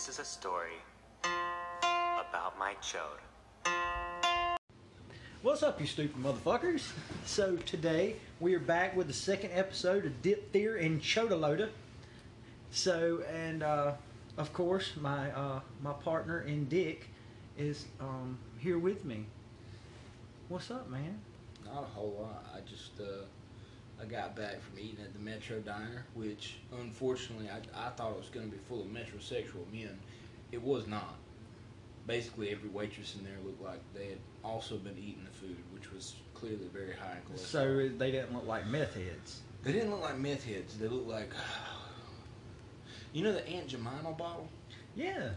this is a story about my chode. What's up, you stupid motherfuckers? So today we are back with the second episode of Dip Theer and Chodaloda. So and uh, of course my uh, my partner in Dick is um, here with me. What's up, man? Not a whole lot. I just uh, I got back from eating at the Metro Diner, which unfortunately I, I thought it was going to be full of metrosexual men. It was not. Basically, every waitress in there looked like they had also been eating the food, which was clearly very high in cholesterol. So they didn't look like meth heads. they didn't look like meth heads. They looked like you know the Aunt Jemima bottle. Yeah,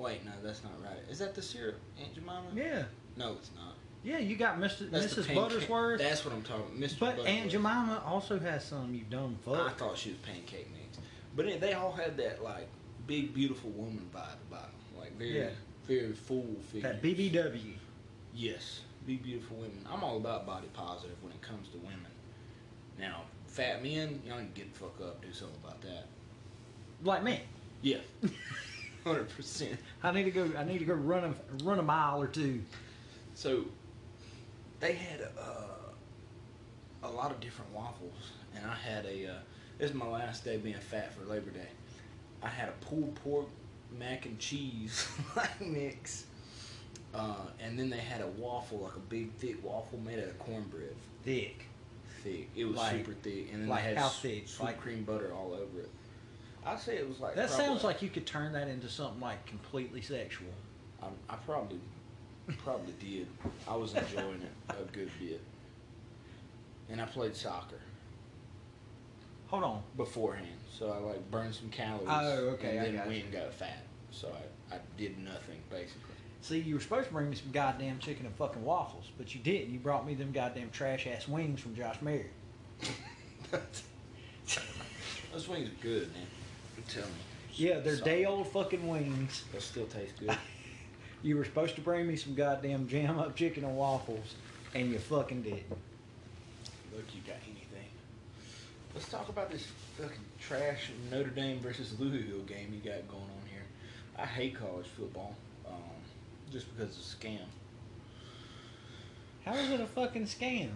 Wait, no, that's not right. Is that the syrup, Aunt Jemima? yeah, No, it's not. Yeah. You got Mr. That's Mrs. Buttersworth, That's what I'm talking about, Mr. but. Aunt Jemima also has some. You dumb fuck. I thought she was pancake mix, but it, they all had that like big beautiful woman vibe about them, like very Yeah. very full figure. That BBW. Yes, big beautiful women. I'm all about body positive when it comes to women. Now, fat men, y'all need to get the fuck up, do something about that. Like me. Yeah, hundred percent. I need to go. I need to go run a run a mile or two. So they had uh, a lot of different waffles, and I had a. Uh, this is my last day being fat for Labor Day. I had a pulled pork mac and cheese mix, uh, and then they had a waffle, like a big thick waffle made out of cornbread, Thick. thick. It was Like- super thick, and then like they had how thick? sweet Like- cream butter all over it. I'd say it was like That sounds like you could turn that into something like completely sexual. I, I probably probably did. I was enjoying it a good bit, and I played soccer. Hold on. beforehand, so I like burned some calories. Oh, okay, I And then got went you. and got fat, so I, I did nothing basically. See, you were supposed to bring me some goddamn chicken and fucking waffles, but you didn't. You brought me them goddamn trash ass wings from Josh Mary. Those wings are good, man. I'm telling you. Yeah, they're day old fucking wings. They still taste good. You were supposed to bring me some goddamn jam up chicken and waffles, and you fucking didn't. Look, you got anything? Let's talk about this fucking trash Notre Dame versus Louisville game you got going on here. I hate college football, um, just because it's a scam. How is it a fucking scam?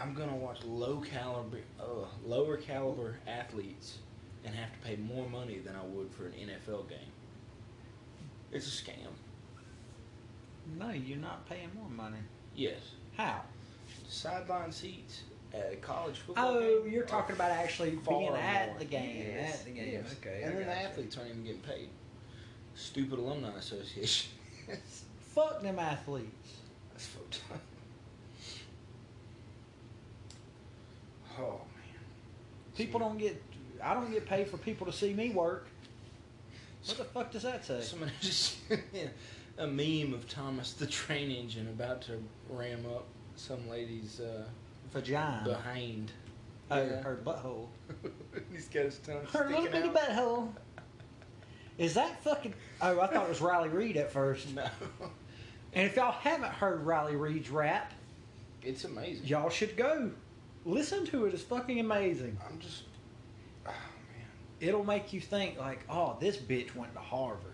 I'm gonna watch low caliber, uh, lower caliber athletes and have to pay more money than I would for an NFL game. It's a scam. No, you're not paying more money. Yes. How? Sideline seats at a college football Oh, game you're are talking about actually far being at more. the game. Yes, At the game. yes. Okay. And I then the gotcha. athletes aren't even getting paid. Stupid alumni association. Fuck them athletes. That's fucked up. Oh man. People don't get. I don't get paid for people to see me work. What the fuck does that say? Someone just a meme of Thomas the train engine about to ram up some lady's uh, Vagina. behind. Oh, Yeah. her butthole. He's got his tongue Her little bitty out. butthole. Is that fucking? Oh, I thought it was Riley Reid at first. No, And if y'all haven't heard Riley Reid's rap, it's amazing. y'all should go listen to it. It's fucking amazing. I'm just, It'll make you think like, oh, this bitch went to Harvard.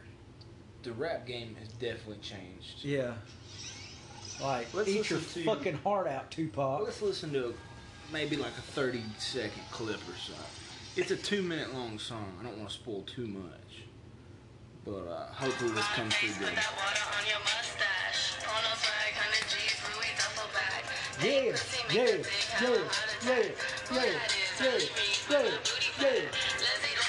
the rap game has definitely changed. Yeah. Like, Let's eat your to- fucking heart out, Tupac. Let's listen to maybe like a 30 second clip or something. It's a two minute long song. I don't want to spoil too much. But uh, hopefully this comes through good. that water on your mustache. Phono swag, 100 G's, Louis duffel bag. Yeah, yeah, a dick have a yeah, yeah, yeah, yeah, yeah, put my booty yeah.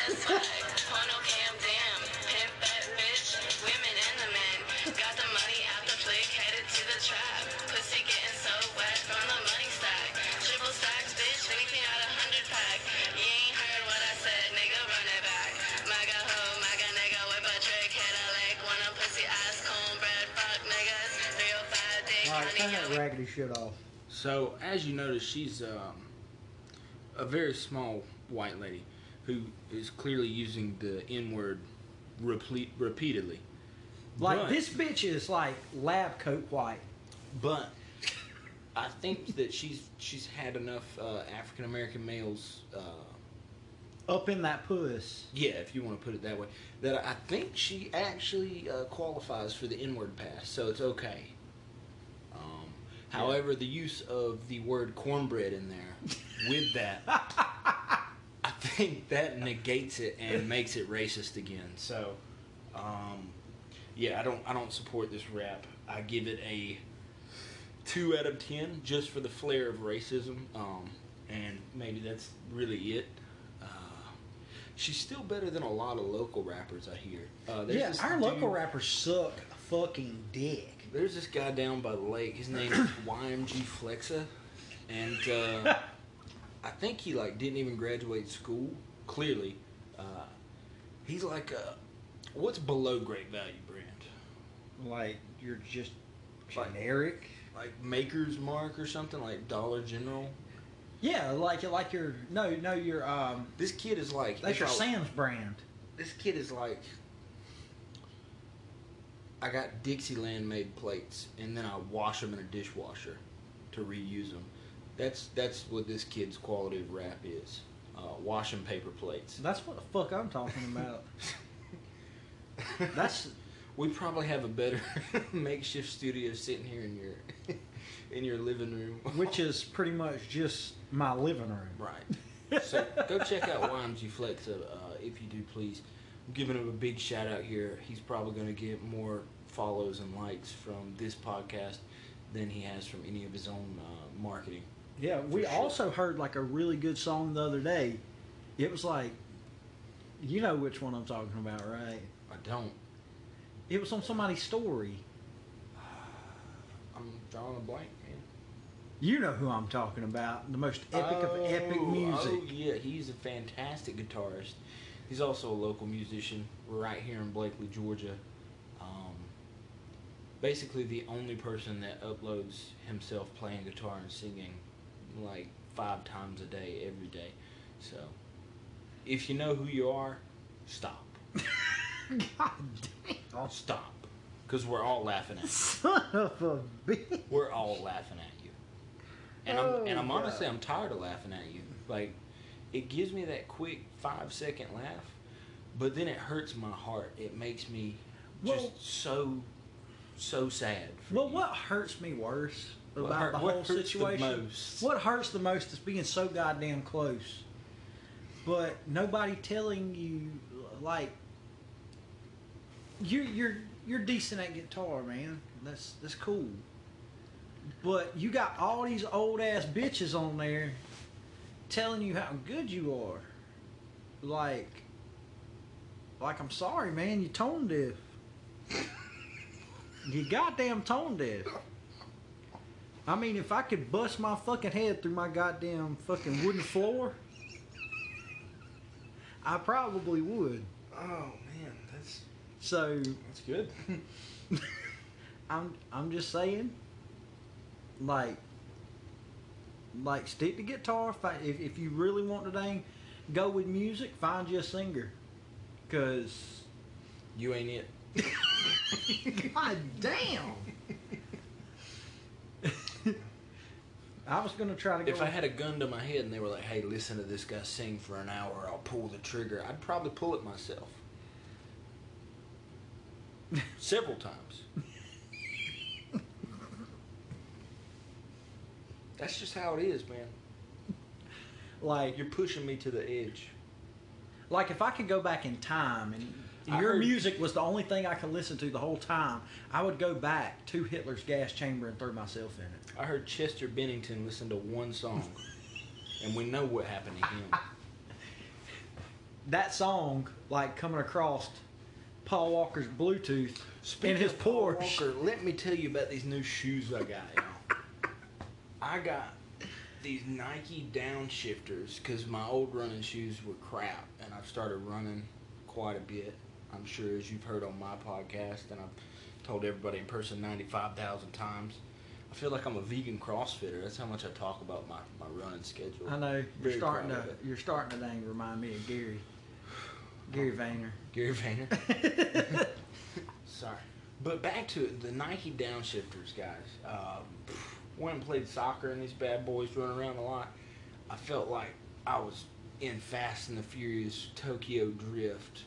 Back. Let's eat that swag. Phono cam, damn. Pimp that bitch. Women and the men. Got the money out the flick, headed to the trap. Pussy getting so wet from the money stack. Triple stacks, bitch. Anything out of 100 pack. You ain't heard what I said, nigga. Run it back. Maga ho, maga nigga. Whip a trick, hit a lick. Wanna pussy ass cornbread. Fuck niggas. 305 dick. All right, turn that raggedy shit off. So, as you notice, she's um, a very small white lady who is clearly using the N word repeat, repeatedly. Like But- this bitch is like lab coat white. But I think that she's she's had enough uh, African American males uh, Up in that puss. Yeah, if you want to put it that way. That I think she actually uh, qualifies for the N-word pass, so it's okay. Um, however, the use of the word cornbread in there with that, think that negates it and makes it racist again. So, um, yeah, I don't I don't support this rap. I give it a two out of ten just for the flair of racism, um, and maybe that's really it. Uh, she's still better than a lot of local rappers I hear. Uh, Yeah, our dude- local rappers suck fucking dick. There's this guy down by the lake. His name is YMG Flexa, and uh, I think he like didn't even graduate school. Clearly, uh, he's like a what's below great value brand, Like you're just generic. like Maker's Mark or something like Dollar General. Yeah, like like your no no your um This kid is like that's your Sam's brand. This kid is like. I got Dixieland made plates, and then I wash them in a dishwasher to reuse them. That's that's what this kid's quality of rap is. Uh, washing paper plates. That's what the fuck I'm talking about. That's we probably have a better makeshift studio sitting here in your in your living room. which is pretty much just my living room. right. So go check out YMG Flex uh, if you do, please. I'm giving him a big shout out here. He's probably going to get more follows and likes from this podcast than he has from any of his own uh, marketing. Yeah, we sure. also heard like a really good song the other day. It was like, you know which one I'm talking about, right? I don't. It was on somebody's story. I'm drawing a blank, man. You know who I'm talking about. The most epic of epic Oh, music. Oh yeah, he's a fantastic guitarist. He's also a local musician right here in Blakely, Georgia. Um, basically, the only person that uploads himself playing guitar and singing like five times a day, every day. So, if you know who you are, stop. God damn. Stop. Because we're all laughing at you. Son of a bitch. We're all laughing at you. And Oh, I'm and I'm God. honestly I'm tired of laughing at you. Like it gives me that quick five second laugh, but then it hurts my heart. It makes me just Well- so so sad. Well, you. what hurts me worse What about hurt- the whole hurts the situation? most? What hurts the most is being so goddamn close, but nobody telling you like you're you're you're decent at guitar, man. That's that's cool. But you got all these old ass bitches on there telling you how good you are. Like like I'm sorry, man, you tone deaf. You goddamn tone deaf. I mean, if I could bust my fucking head through my goddamn fucking wooden floor, I probably would. Oh man, that's So that's good. I'm I'm just saying, like, like stick to guitar. If if you really want to dang go with music, find you a singer, cause you ain't it. god damn. I was gonna try to go. If I had a gun to my head and they were like, "Hey, listen to this guy sing for an hour, I'll pull the trigger," I'd probably pull it myself. Several times. That's just how it is, man. like You're pushing me to the edge. Like if I could go back in time and Your heard- music was the only thing I could listen to the whole time, I would go back to Hitler's gas chamber and throw myself in it. I heard Chester Bennington listen to one song, and we know what happened to him. That song, like coming across Paul Walker's Bluetooth in his Porsche. Walker, let me tell you about these new shoes I got. Y'all. I got these Nike downshifters because my old running shoes were crap, and I've started running quite a bit. I'm sure as you've heard on my podcast, and I've told everybody in person 95,000 times. I feel like I'm a vegan CrossFitter. That's how much I talk about my, my running schedule. I know you're Very starting to you're starting to dang remind me of Gary. Gary Vayner. Gary Vayner. Sorry. But back to it, the Nike downshifters, guys. Um, went and played soccer, and these bad boys run around a lot. I felt like I was in Fast and the Furious Tokyo Drift,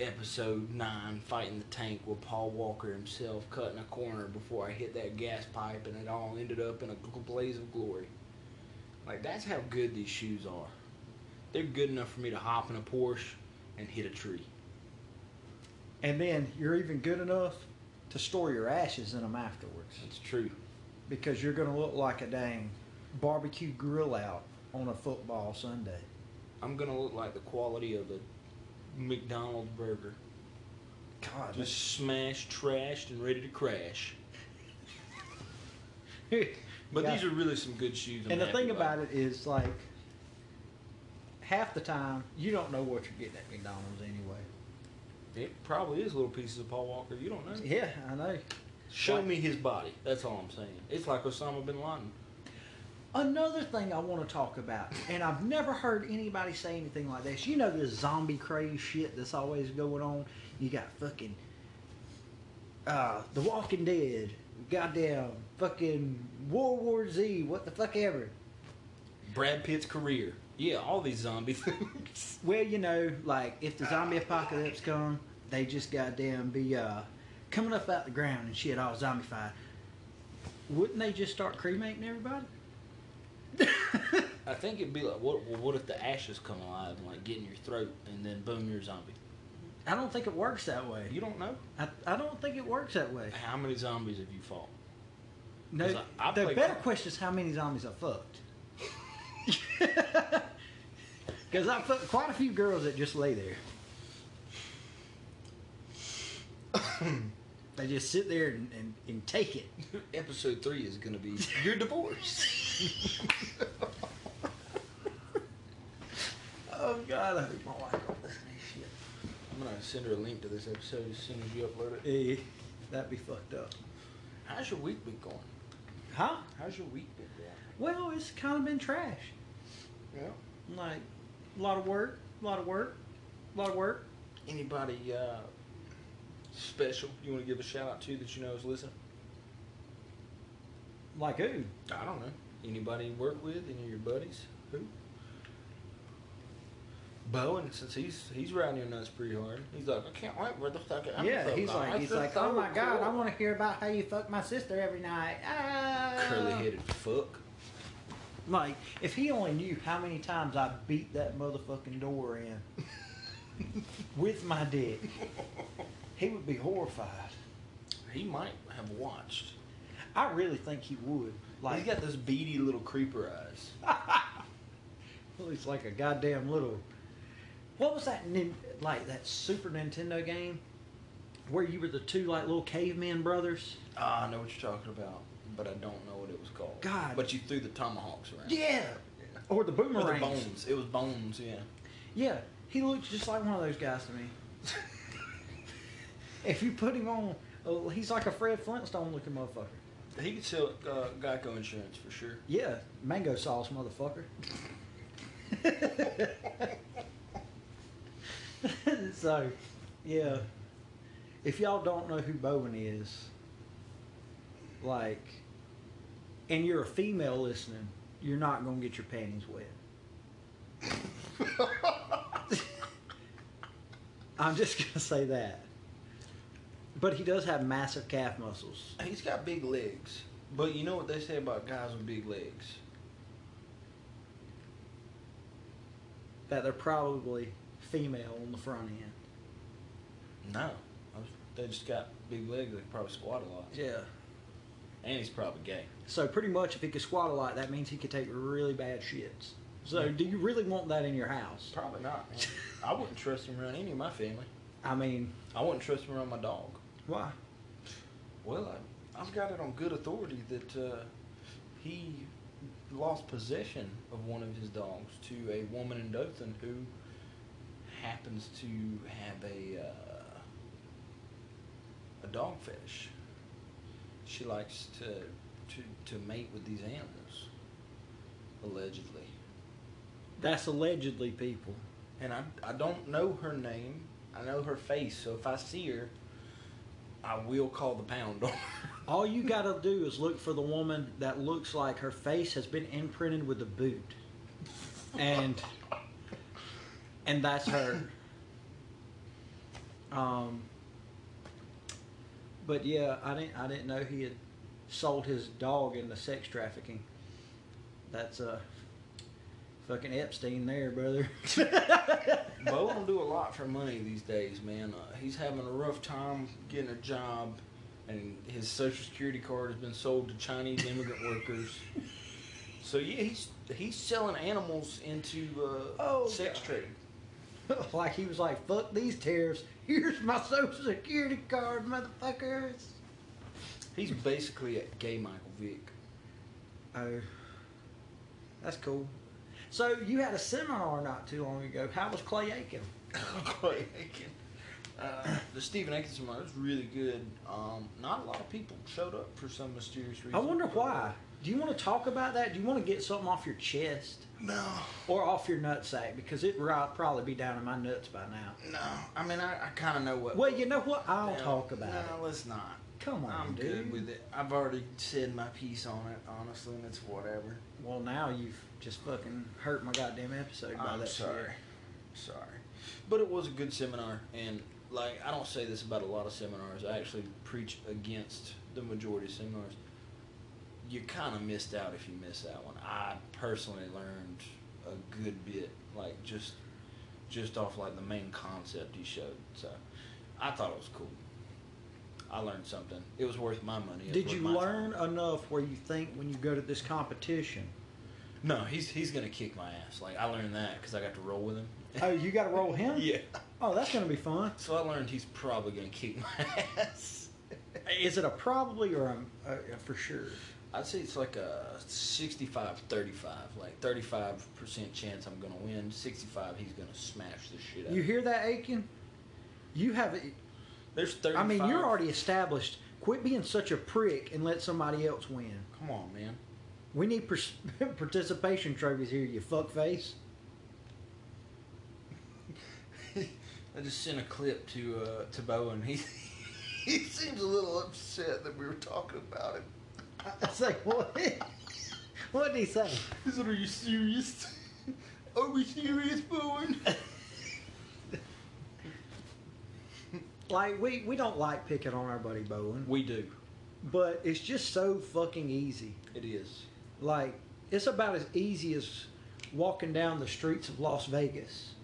episode 9, fighting the tank with Paul Walker himself cutting a corner before I hit that gas pipe and it all ended up in a blaze of glory. Like, that's how good these shoes are. They're good enough for me to hop in a Porsche and hit a tree. And then you're even good enough to store your ashes in them afterwards That's true. because you're going to look like a dang barbecue grill out on a football Sunday. I'm gonna look like the quality of a McDonald's burger. God, Just smashed, trashed, and ready to crash. But Yeah. these are really some good shoes. I'm And the thing about it is, like, half the time you don't know what you're getting at McDonald's anyway. It probably is little pieces of Paul Walker. You don't know. Yeah, I know. Show Like- me his body. That's all I'm saying. It's like Osama bin Laden. Another thing I want to talk about, and I've never heard anybody say anything like this. You know this zombie craze shit that's always going on. You got fucking uh, The Walking Dead, goddamn fucking World War Z, what the fuck ever. Brad Pitt's career. Yeah, all these zombie things. Well, you know, like if the zombie apocalypse come, they just goddamn be uh, coming up out the ground and shit, all zombified. Wouldn't they just start cremating everybody? I think it'd be like, what? Well, what if the ashes come alive and like get in your throat, and then boom, you're a zombie? I don't think it works that way. You don't know. I, I don't think it works that way. How many zombies have you fought? No, I- I the better Call- question is how many zombies I fucked. Because I fucked quite a few girls that just lay there. they just sit there and, and, and take it. Episode three is gonna be your divorce. Oh God, I hope my wife don't listen to shit. I'm gonna send her a link to this episode as soon as you upload it. Eh, that'd be fucked up. How's your week been going? Huh? How's your week been going? Well, it's kind of been trash. Yeah. Like, a lot of work, a lot of work, a lot of work. Anybody uh, special you want to give a shout out to that you know is listening? Like who? I don't know. Anybody you work with? Any of your buddies? Who? Bowen, since he's he's riding your nuts pretty hard. He's like, I can't wait for the fucking Yeah, he's episode, like, he's like, oh my God. I want to hear about how you fuck my sister every night. Ah. curly headed fuck. Like, if he only knew how many times I beat that motherfucking door in with my dick, he would be horrified. He might have watched. I really think he would. Like, he's got those beady little creeper eyes. well, he's like a goddamn little. What was that? Like that Super Nintendo game where you were the two like little caveman brothers? Ah, I know what you're talking about, but I don't know what it was called. God. But you threw the tomahawks around. Yeah. Or the Or the boomerangs. bones. It was bones, yeah. Yeah, he looks just like one of those guys to me. if you put him on, oh, he's like a Fred Flintstone looking motherfucker. He could sell uh, Geico insurance for sure. Yeah, mango sauce, motherfucker. so, yeah, if y'all don't know who Bowen is, like, and you're a female listening, you're not gonna get your panties wet. I'm just gonna say that. But he does have massive calf muscles. He's got big legs. But you know what they say about guys with big legs? That they're probably female on the front end. No. They just got big legs. They probably squat a lot. Yeah. And he's probably gay. So pretty much, if he could squat a lot, that means he could take really bad shits. So, do you really want that in your house? Probably not. Man. I wouldn't trust him around any of my family. I mean, I wouldn't trust him around my dog. Why? Well, I, I've got it on good authority that uh, he lost possession of one of his dogs to a woman in Dothan who happens to have a uh, a dog fetish. She likes to, to to mate with these animals, allegedly. That's allegedly people. And I, I don't know her name. I know her face. So if I see her, I will call the pound on. All you gotta do is look for the woman that looks like her face has been imprinted with a boot. And and that's her. um, but yeah, I didn't I didn't know he had sold his dog into sex trafficking. That's uh fucking Epstein there, brother. Bo don't do a lot for money these days, man. Uh, he's having a rough time getting a job, and his social security card has been sold to Chinese immigrant workers. So yeah, he's he's selling animals into uh, Oh, sex God. trade. like he was like, "Fuck these tariffs. Here's my social security card, motherfuckers." He's basically a gay Michael Vick. Oh, that's cool. So you had a seminar not too long ago. How was Clay Aiken? Clay Aiken. Uh, the Stephen Aiken seminar was really good. Um, not a lot of people showed up for some mysterious reason. I wonder why. uh, Do you want to talk about that? Do you want to get something off your chest No, or off your nutsack? Because it would probably be down in my nuts by now. no. I mean, I, I kind of know what. Well, you know what? I'll No, talk about no, it. No, let's not. Come on, I'm dude. good with it. I've already said my piece on it, honestly, and it's whatever. Well, now you've just fucking hurt my goddamn episode by I'm that sorry. shit. Sorry. But it was a good seminar, and like I don't say this about a lot of seminars. I actually preach against the majority of seminars. You kind of missed out if you missed that one. I personally learned a good bit, like just just off like the main concept he showed. So I thought it was cool. I learned something. It was worth my money. Did you learn time. enough where you think when you go to this competition? No, he's he's gonna kick my ass. Like I learned that because I got to roll with him. Oh, you got to roll him? yeah. Oh, that's going to be fun. So I learned he's probably gonna kick my ass. Is it a probably or a, a, a for sure? I'd say it's like a 65-35. Like 35% chance I'm gonna win. 65 he's gonna smash the shit out. You hear that, Aiken? You have. There's 35. I mean, you're already established. Quit being such a prick and let somebody else win. Come on, man. We need participation trophies here, you fuckface. I just sent a clip to uh, to Bowen. He he seems a little upset that we were talking about him. I was like, what? what did he say? He said, "Are you serious? Are we serious, Bowen?" Like, we, we don't like picking on our buddy Bowen, we do. but it's just so fucking easy. It is. Like, it's about as easy as walking down the streets of Las Vegas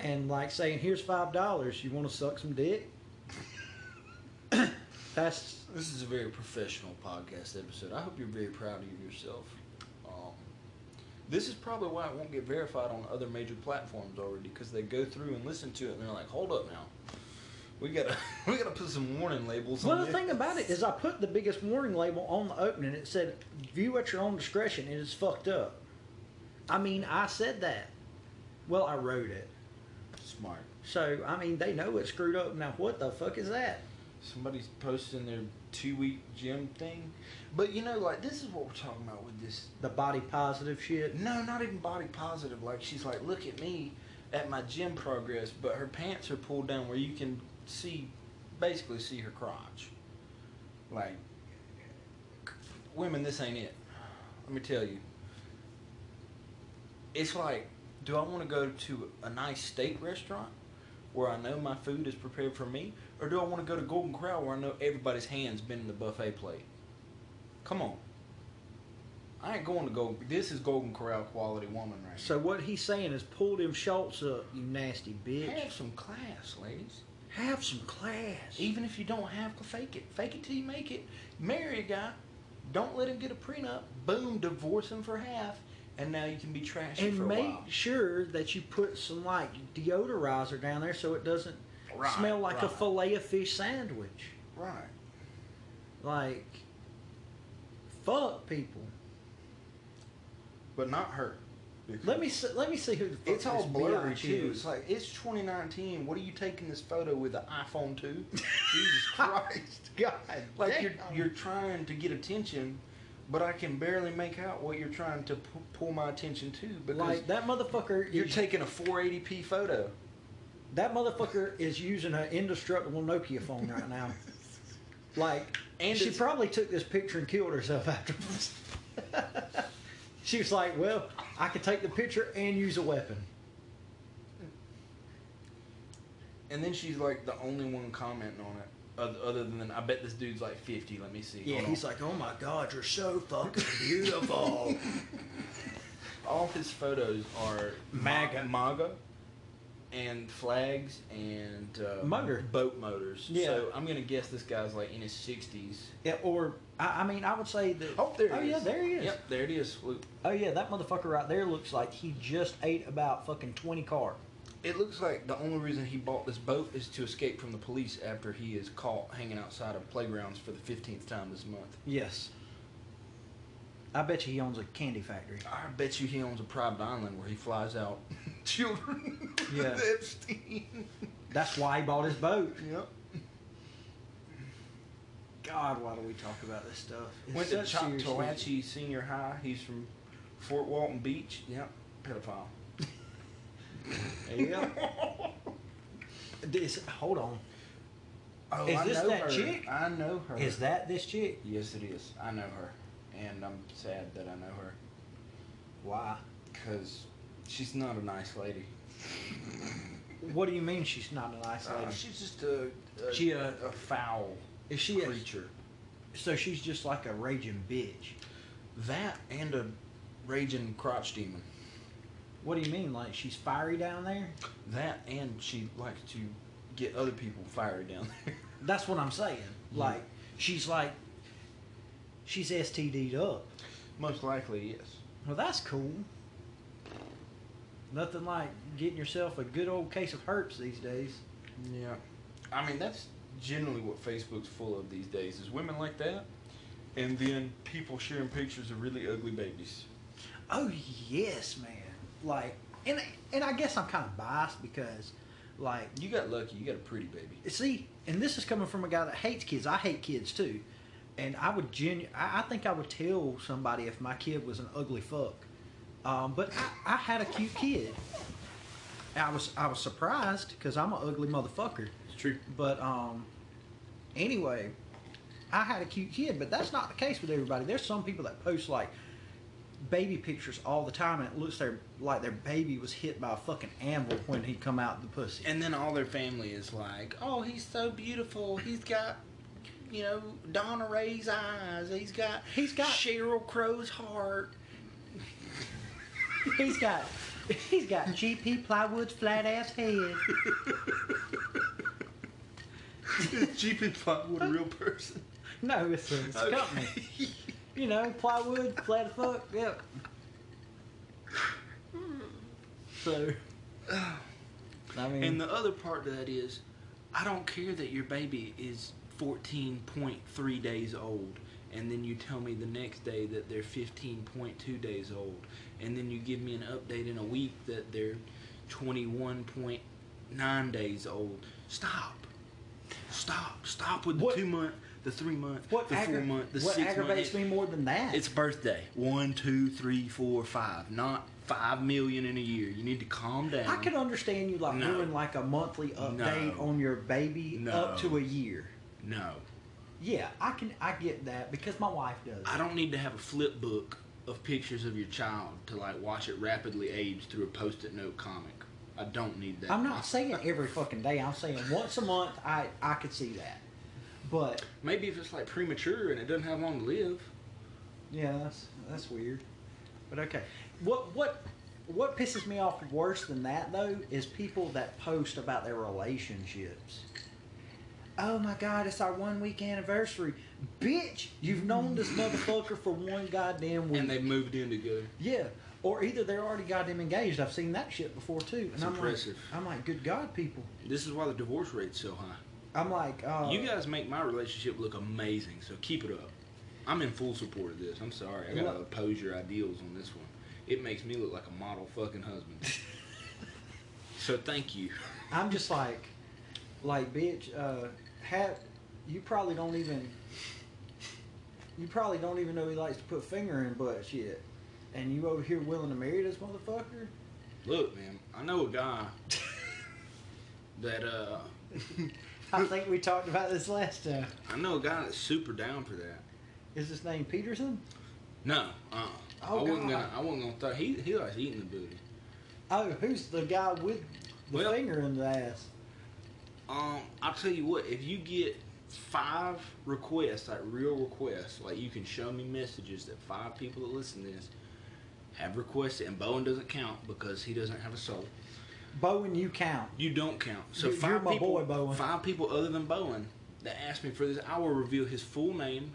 and, like, saying, here's $5. You want to suck some dick? That's. This is a very professional podcast episode. I hope you're very proud of yourself. Um, this is probably why it won't get verified on other major platforms already, because they go through and listen to it and they're like, "Hold up now, we gotta we gotta put some warning labels." Well, on the thing about it is, I put the biggest warning label on the opening. It said, "View at your own discretion." It is fucked up. I mean, I said that. Well, I wrote it, smart. so I mean, they know it's screwed up. Now, what the fuck is that? Somebody's posting their two week gym thing, but you know, like this is what we're talking about with this The body positive shit. No, not even body positive. Like she's like, look at me at my gym progress, but her pants are pulled down where you can see, basically see her crotch. Like, women, this ain't it. Let me tell you. It's like, do I want to go to a nice steak restaurant where I know my food is prepared for me, or do I want to go to Golden Corral where I know everybody's hands been in the buffet plate? Come on. I ain't going to go. This is Golden Corral quality woman right So what he's saying is, pull them shorts up, you nasty bitch. Have some class, ladies. Have some class. Even if you don't have, fake it. Fake it till you make it. Marry a guy. Don't let him get a prenup. Boom, divorce him for half, and now you can be trashy and for a make while. sure that you put some like deodorizer down there so it doesn't Right, smell like a fillet of fish sandwich. Right. Like, fuck people. But not her. Let me see, let me see who the fuck It's all blurry too. It's like it's 2019. What are you taking this photo with the iPhone 2? Jesus Christ! God, Like damn. you're you're trying to get attention, but I can barely make out what you're trying to pu- pull my attention to because like that motherfucker. you're is, taking a 480p photo. that motherfucker is using an indestructible Nokia phone right now. Like, And she probably took this picture and killed herself afterwards. she was like, "Well, I could take the picture and use a weapon." And then she's like the only one commenting on it. Other, than I bet this dude's like fifty. Let me see. Yeah, Hold he's on. like, oh my god, you're so fucking beautiful. all his photos are MAGA. MAGA, and flags and uh, Motor. boat motors. Yeah. So I'm gonna guess this guy's like in his sixties. yeah, or I, I mean, I would say that. Oh, there. Oh it yeah, is. there he is. Yep, there it is. Look, Oh yeah, that motherfucker right there looks like he just ate about fucking twenty car. It looks like the only reason he bought this boat is to escape from the police after he is caught hanging outside of playgrounds for the fifteenth time this month. Yes. I bet you he owns a candy factory. I bet you he owns a private island where he flies out children. Yeah. with Epstein. That's why he bought his boat. Yep. God, why do we talk about this stuff? It's Went to Choctawhatchee Senior High. He's from Fort Walton Beach. Yep. Pedophile. Yeah. This, hold on. Oh, Is I this know that her. chick? I know her. Is that this chick? Yes, it is. I know her, and I'm sad that I know her Why? because she's not a nice lady. What do you mean she's not a nice lady? Uh, she's just a, a She a- a foul Is she a, creature. so she's just like a raging bitch. That and a raging crotch demon. What do you mean? Like she's fiery down there? That and she likes to get other people fiery down there. That's what I'm saying. Like she's like she's STD'd up. Most likely, yes. Well, that's cool. Nothing like getting yourself a good old case of herpes these days. Yeah. I mean, that's generally what Facebook's full of these days is women like that, and then people sharing pictures of really ugly babies. Oh yes, man. Like, and and I guess I'm kind of biased because, like, You got lucky. You got a pretty baby. see, and this is coming from a guy that hates kids. I hate kids too, and I would genu- I, I think I would tell somebody if my kid was an ugly fuck. Um, but I, I had a cute kid. I was I was surprised because I'm an ugly motherfucker. It's true. But um, anyway, I had a cute kid, but that's not the case with everybody. There's some people that post like baby pictures all the time, and it looks their like their baby was hit by a fucking anvil when he come out the pussy. And then all their family is like, "Oh, he's so beautiful. He's got, you know, Donna Ray's eyes. He's got, He's got- Sheryl Crow's heart." he's got he's got GP Plywood's flat ass head. Is GP Plywood, a real person. No, it's a, it's a company. You know, plywood, flat as fuck. Yep. So, I mean, And the other part of that is, I don't care that your baby is 14.3 days old, and then you tell me the next day that they're 15.2 days old, and then you give me an update in a week that they're 21.9 days old. Stop. Stop. Stop with the What- two month, the three month, what, the four aggra- month, the six month. what aggravates me more than that? It's birthday. One, two, three, four, five. Not five million in a year. You need to calm down. I can understand you like No. doing like a monthly update No. on your baby No. up to a year. No. Yeah, I can. I get that because my wife does. I don't need to have a flip book of pictures of your child to like watch it rapidly age through a post-it note comic. I don't need that. I'm not saying every fucking day. I'm saying once a month. I I could see that. But Maybe if it's like premature and it doesn't have long to live. yeah, that's that's weird. But okay, what what what pisses me off worse than that though is people that post about their relationships. Oh my god, it's our one week anniversary. Bitch, you've known this motherfucker for one goddamn week. And they moved in together. Yeah. Or either they're already goddamn engaged. I've seen that shit before too. And It's I'm impressive. like, I'm like, good God, people. This is why the divorce rate's so high. I'm like, uh, you guys make my relationship look amazing, so keep it up. I'm in full support of this. I'm sorry. I gotta Look- oppose your ideals on this one. It makes me look like a model fucking husband. so thank you. I'm just like, like, bitch. Uh, have you probably don't even, you probably don't even know he likes to put finger in butt shit, and you over here willing to marry this motherfucker? Look, man, I know a guy that uh I think we talked about this last time. I know a guy that's super down for that. Is his name Peterson? No, uh, Oh, I wasn't God. gonna. I wasn't gonna. Throw, he he likes eating the booty. Oh, who's the guy with the Well- finger in the ass? Um, I'll tell you what. If you get five requests, like real requests, like you can show me messages that five people that listen to this have requested, and Bowen doesn't count because he doesn't have a soul. Bowen, you count. You don't count. So You're- 5 you're my people, boy, Bowen. five people other than Bowen that asked me for this, I will reveal his full name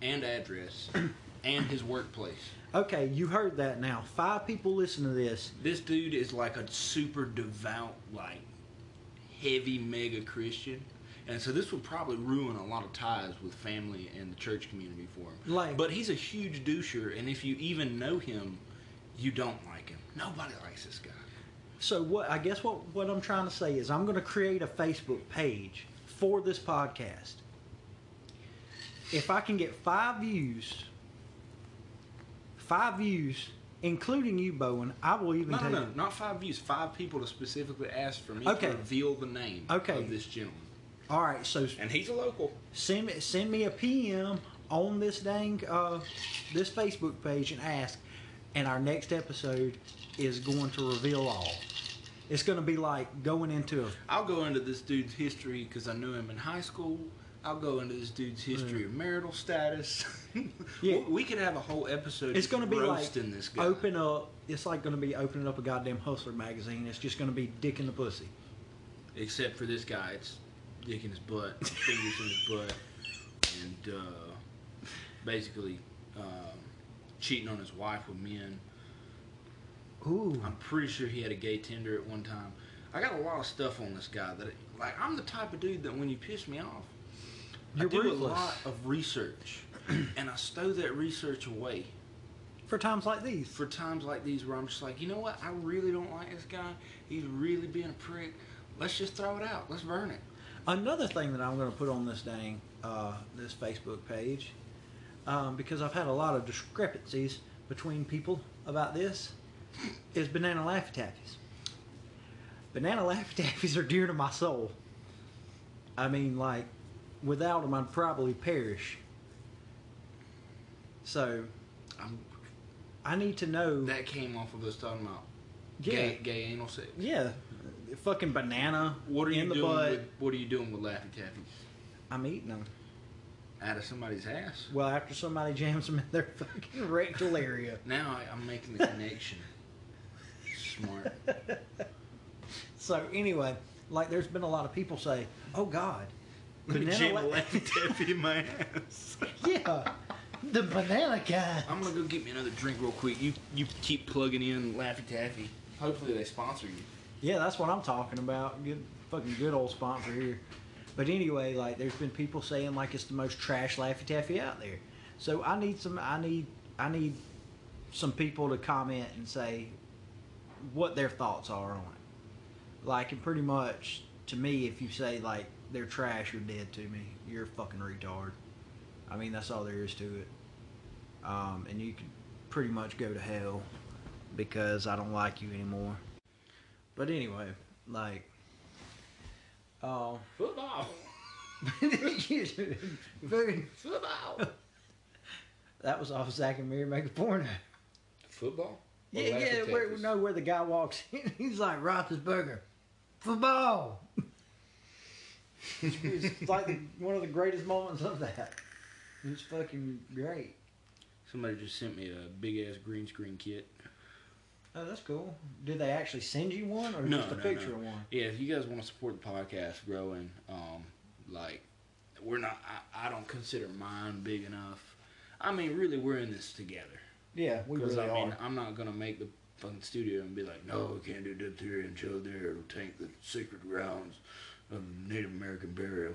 and address and his workplace. Okay, you heard that now. Five people listen to this. This dude is like a super devout, like heavy mega Christian. And so this would probably ruin a lot of ties with family and the church community for him. Like- but he's a huge doucher, and if you even know him, you don't like him. Nobody likes this guy. So what I guess what what I'm trying to say is I'm going to create a Facebook page for this podcast. If I can get 5 views 5 views including you Bowen, I will even No, take no, no, not five views. Five people to specifically ask for me Okay. to reveal the name Okay. of this gentleman. All right, so And he's a local. send me send me a PM on this dang uh, this Facebook page and ask, and our next episode is going to reveal all. It's going to be like going into a I'll go into this dude's history because I knew him in high school. I'll go into this dude's history of marital status. Yeah. we, could have a whole episode. It's going to be like this guy. open up. It's like going to be opening up a goddamn Hustler magazine. It's just going to be dick in the pussy. Except for this guy, it's dick in his butt, fingers in his butt, and uh, basically um, cheating on his wife with men. Ooh, I'm pretty sure he had a gay Tinder at one time. I got a lot of stuff on this guy that, like, I'm the type of dude that when you piss me off, You're I do ruthless. a lot of research, and I stow that research away for times like these. for times like these where I'm just like, you know what? I really don't like this guy. He's really being a prick. Let's just throw it out. Let's burn it. Another thing that I'm going to put on this dang uh, this Facebook page, um, because I've had a lot of discrepancies between people about this, is banana laffy taffies. Banana laffy taffies are dear to my soul. I mean, like, without them, I'd probably perish. So, I'm, I need to know. that came off of us talking about yeah, gay, gay anal sex. yeah, fucking banana What are you in the doing butt. with What are you doing with Laffy Taffy? I'm eating them. Out of somebody's ass. Well, after somebody jams them in their fucking rectal area. Now I, I'm making the connection. Smart. So anyway, like there's been a lot of people say, "Oh God, banana Jam la- a Laffy Taffy in my ass. yeah, the banana guy." I'm gonna go get me another drink real quick. You you keep plugging in Laffy Taffy. Hopefully they sponsor you. Yeah, that's what I'm talking about. Good, fucking good old sponsor here. But anyway, like there's been people saying like it's the most trash Laffy Taffy out there. So I need some. I need. I need some people to comment and say what their thoughts are on it. Like, and pretty much to me, if you say like they're trash, you're dead to me. You're a fucking retard. I mean, that's all there is to it. Um, and you can pretty much go to hell because I don't like you anymore. But anyway, like, oh, Football. Football. that was off Zack and Miri Make a Porno. Football. Or Yeah, yeah, where, no, where the guy walks in, he's like Roethlisberger, football. It's like the, one of the greatest moments of that. It's fucking great. Somebody just sent me a big ass green screen kit. Oh, that's cool. Did they actually send you one, or No, just a no, picture no. of one? Yeah, if you guys want to support the podcast growing, um, like we're not. I, I don't consider mine big enough. I mean, really, we're in this together. Yeah, we Because really I mean, are. I'm not gonna make the fucking studio and be like, no, we can't do diphtheria and show there. It'll taint the sacred grounds of Native American burial.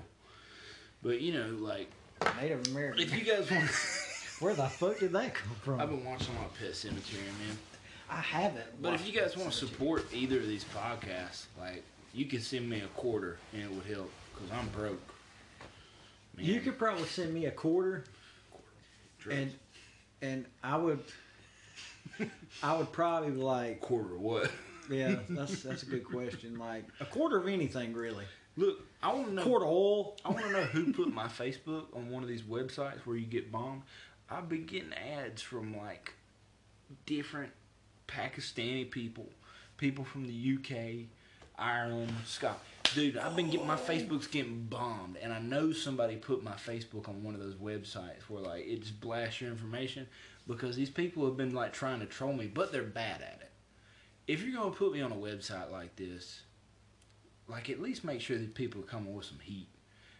But you know, like, Native American. if you guys want, Where the fuck did that come from? I've been watching a lot of Pet Sematary, man. I haven't. But if you guys want to support either of these podcasts, like, you can send me a quarter and it would help because I'm broke. Man, you could probably send me a quarter, drugs. and and I would, I would probably like, quarter of what? yeah, that's that's a good question. Like a quarter of anything, really. Look, I want to know. Quarter oil. I want to know who put my Facebook on one of these websites where you get bombed. I've been getting ads from like different Pakistani people, people from the UK, Ireland, Scotland. dude, I've been getting my Facebook's getting bombed, and I know somebody put my Facebook on one of those websites where like it just blasts your information because these people have been like trying to troll me, but they're bad at it. If you're gonna put me on a website like this, like at least make sure that people are coming with some heat.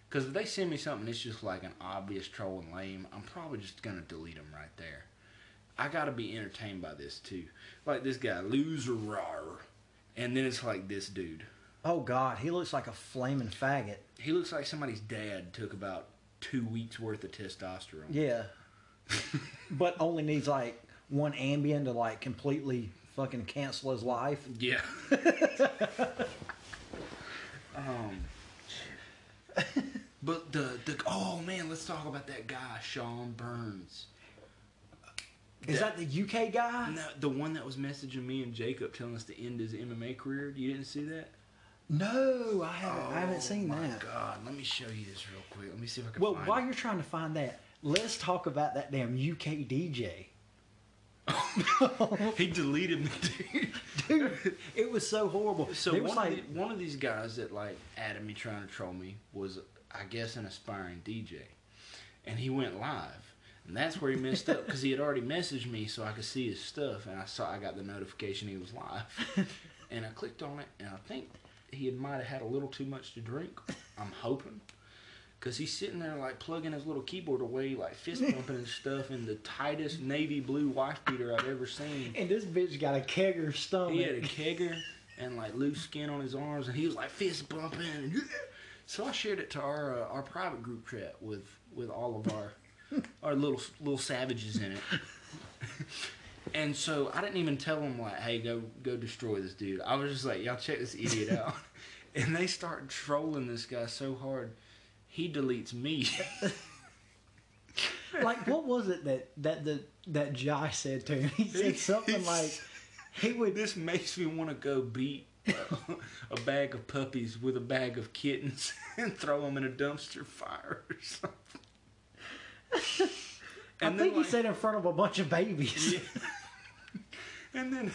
Because if they send me something that's just like an obvious troll and lame, I'm probably just gonna delete them right there. I gotta be entertained by this too. Like this guy, loser rar. And then it's like this dude. Oh God, he looks like a flaming faggot. He looks like somebody's dad took about two weeks worth of testosterone. Yeah, but only needs like one Ambien to like completely fucking cancel his life. Yeah. um. But the the oh man, let's talk about that guy, Sean Burns. Is that the UK guy? No, the one that was messaging me and Jacob telling us to end his MMA career. You didn't see that? No, I haven't. I haven't seen Oh, my that. God, let me show you this real quick. Let me see if I can Well, while it. you're trying to find that, let's talk about that damn UK DJ. he deleted me, dude. Dude, it was so horrible. So There one, like, of the, one of these guys that like added me trying to troll me was, I guess, an aspiring DJ, and he went live, and that's where he messed up because he had already messaged me so I could see his stuff, and I saw I got the notification he was live, and I clicked on it, and I think he had might have had a little too much to drink. I'm hoping. Cause he's sitting there like plugging his little keyboard away, like fist pumping and stuff in the tightest navy blue wife beater I've ever seen. and this bitch got a kegger stomach. He had a kegger and like loose skin on his arms, and he was like fist bumping. And, so I shared it to our uh, our private group chat with with all of our our little little savages in it. And so I didn't even tell them like, "Hey, go go destroy this dude." I was just like, "Y'all check this idiot out," and they start trolling this guy so hard, he deletes me. like what was it that that the that Jai said to him? He said something like he would this makes me want to go beat uh, a bag of puppies with a bag of kittens and throw them in a dumpster fire or something. I then, think he said in front of a bunch of babies. Yeah. and then,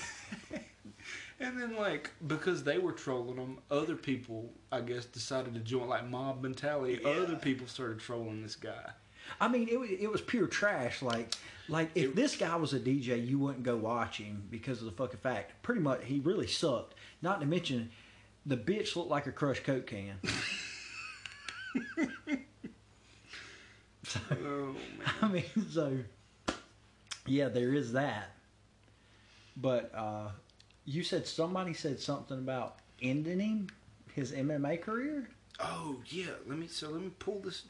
and then, like because they were trolling them, other people, I guess, decided to join like mob mentality. Other people started trolling this guy. I mean, it was it was pure trash. Like like if It- this guy was a DJ, you wouldn't go watch him because of the fucking fact. Pretty much, he really sucked. Not to mention, the bitch looked like a crushed coke can. Oh man. I mean, so yeah, there is that. But uh, you said somebody said something about ending him, his MMA career. Oh yeah. Let me. So let me pull this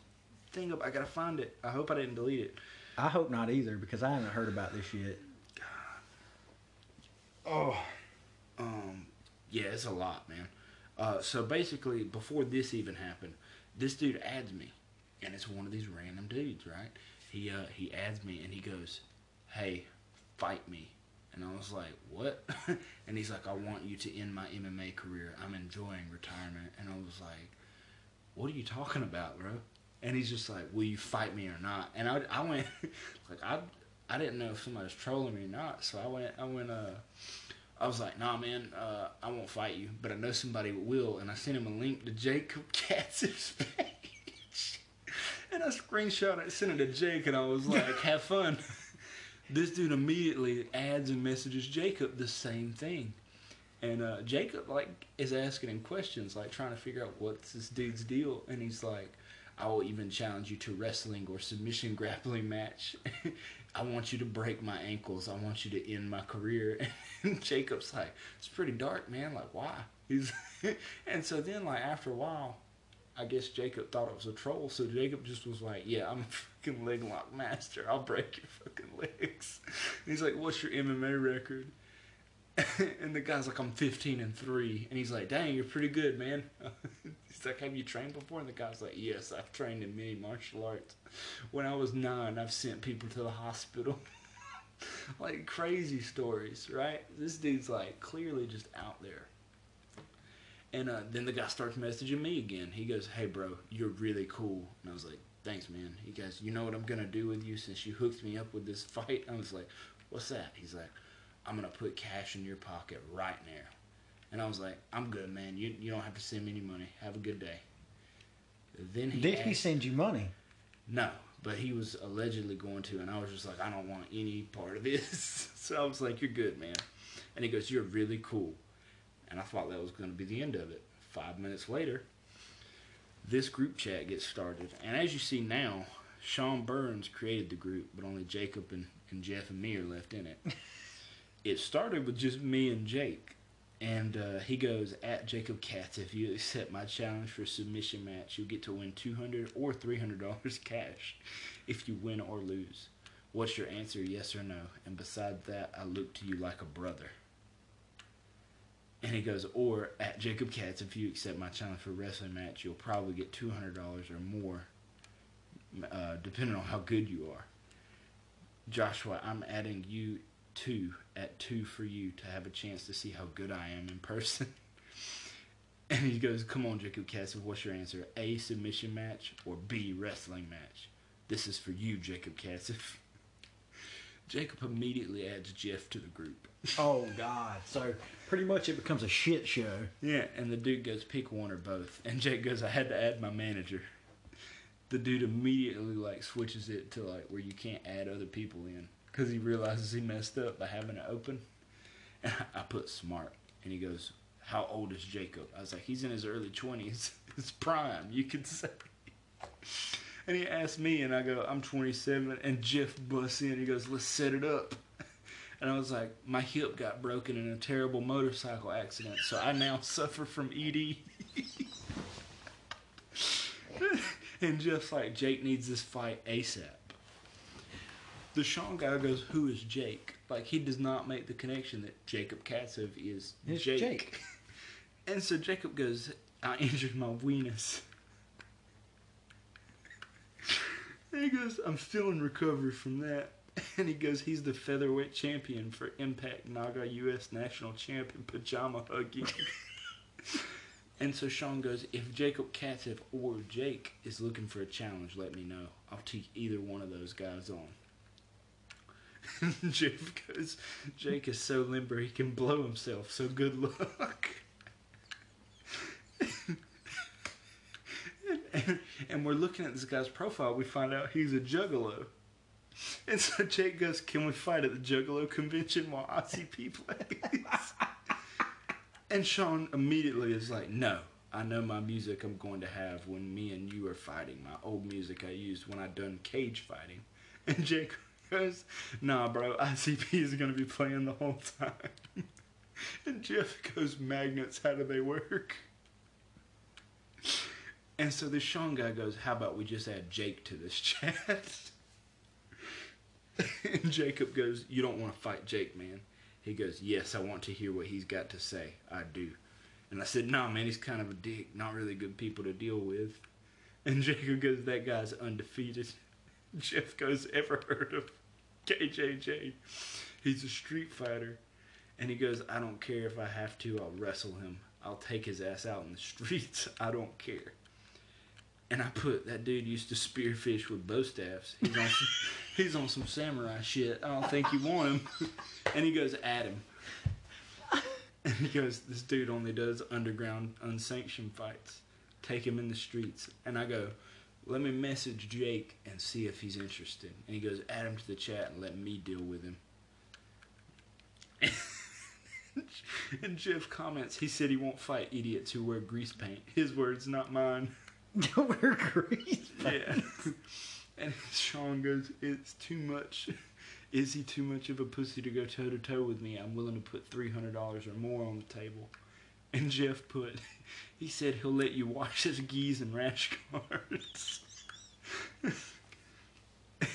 thing up. I gotta find it. I hope I didn't delete it. I hope not either because I haven't heard about this yet. God. Oh, um, yeah, it's a lot, man. Uh, so basically, before this even happened, this dude adds me, and it's one of these random dudes, right? He uh, he adds me, and he goes, "Hey, fight me," and I was like, "What?" and he's like, "I want you to end my MMA career. I'm enjoying retirement," and I was like, "What are you talking about, bro?" And he's just like, "Will you fight me or not?" And I, I went, like, I, I didn't know if somebody was trolling me or not, so I went, I went, uh, I was like, "Nah, man, uh, I won't fight you, but I know somebody will." And I sent him a link to Jacob Katz's page, and I screenshot it, sent it to Jake, and I was like, "Have fun." This dude immediately adds and messages Jacob the same thing. And uh, Jacob like is asking him questions, like trying to figure out what's this dude's deal. And he's like, "I will even challenge you to wrestling or submission grappling match. I want you to break my ankles. I want you to end my career." And Jacob's like, "It's pretty dark, man. Like, why?" He's and so then like after a while, I guess Jacob thought it was a troll. So Jacob just was like, "Yeah, I'm a fucking leg lock master. I'll break your fucking legs." And he's like, "What's your MMA record?" and the guy's like, I'm 15 and 3. And he's like, dang, you're pretty good, man. he's like, have you trained before? And the guy's like, yes, I've trained in many martial arts. When I was nine, I've sent people to the hospital. like crazy stories, right? This dude's like clearly just out there. And uh, then the guy starts messaging me again. He goes, hey, bro, you're really cool. And I was like, thanks, man. He goes, you know what I'm going to do with you since you hooked me up with this fight? I was like, what's that? He's like, I'm gonna put cash in your pocket right now. And I was like, I'm good, man. You you don't have to send me any money. Have a good day. Then he Did he send you money? no, but he was allegedly going to, and I was just like, I don't want any part of this. so I was like, You're good, man. And he goes, You're really cool. And I thought that was going to be the end of it. Five minutes later, this group chat gets started. And as you see now, Sean Burns created the group, but only Jacob and, and Jeff and me are left in it. it started with just me and Jake. And uh, he goes, at Jacob Katz, if you accept my challenge for a submission match, you'll get to win 200 or $300 cash if you win or lose. What's your answer, yes or no? And beside that, I look to you like a brother. And he goes, or at Jacob Katz, if you accept my challenge for a wrestling match, you'll probably get $200 or more, uh, depending on how good you are. Joshua, I'm adding you two at two for you to have a chance to see how good I am in person. and he goes, Come on, Jacob Katz, what's your answer? A submission match or B wrestling match? This is for you, Jacob Katz. Jacob immediately adds Jeff to the group. Oh God! So pretty much it becomes a shit show. Yeah, and the dude goes, pick one or both. And Jake goes, I had to add my manager. The dude immediately like switches it to like where you can't add other people in because he realizes he messed up by having it open. And I, put smart, and he goes, "How old is Jacob?" I was like, "He's in his early twenties. His prime, you could say." And he asked me, and I go, "I'm 27." And Jeff busts in. He goes, "Let's set it up." And I was like, my hip got broken in a terrible motorcycle accident, so I now suffer from ED. and just like, Jake needs this fight ASAP. The Sean guy goes, Who is Jake? Like, he does not make the connection that Jacob Katzev is It's Jake. Jake. And so Jacob goes, I injured my weenus. And he goes, I'm still in recovery from that. And he goes, he's the featherweight champion for Impact Naga U.S. National Champion Pajama Hugging. and so Sean goes, if Jacob Katzev or Jake is looking for a challenge, let me know. I'll take either one of those guys on. Jeff goes, Jake is so limber he can blow himself, so good luck. and, and we're looking at this guy's profile, we find out he's a juggalo. And so Jake goes, Can we fight at the Juggalo convention while ICP plays? and Sean immediately is like, No, I know my music I'm going to have when me and you are fighting. My old music I used when I done cage fighting. And Jake goes, Nah, bro, ICP is going to be playing the whole time. and Jeff goes, Magnets, how do they work? And so this Sean guy goes, How about we just add Jake to this chat? And Jacob goes, You don't want to fight Jake, man. He goes, Yes, I want to hear what he's got to say. I do. And I said, Nah, man, he's kind of a dick. Not really good people to deal with. And Jacob goes, That guy's undefeated. Jeff goes, Ever heard of KJJ? He's a street fighter. And he goes, I don't care if I have to, I'll wrestle him. I'll take his ass out in the streets. I don't care. And I put that dude used to spearfish with bow staffs. He's on some, he's on some samurai shit. I don't think you want him. And he goes at him. And he goes, this dude only does underground unsanctioned fights. Take him in the streets. And I go, let me message Jake and see if he's interested. And he goes, add him to the chat and let me deal with him. and Jeff comments, he said he won't fight idiots who wear grease paint. His words, not mine. We're grease. Yeah. and Sean goes, It's too much. Is he too much of a pussy to go toe to toe with me? I'm willing to put $300 or more on the table. And Jeff put, he said he'll let you wash his gis and rash guards.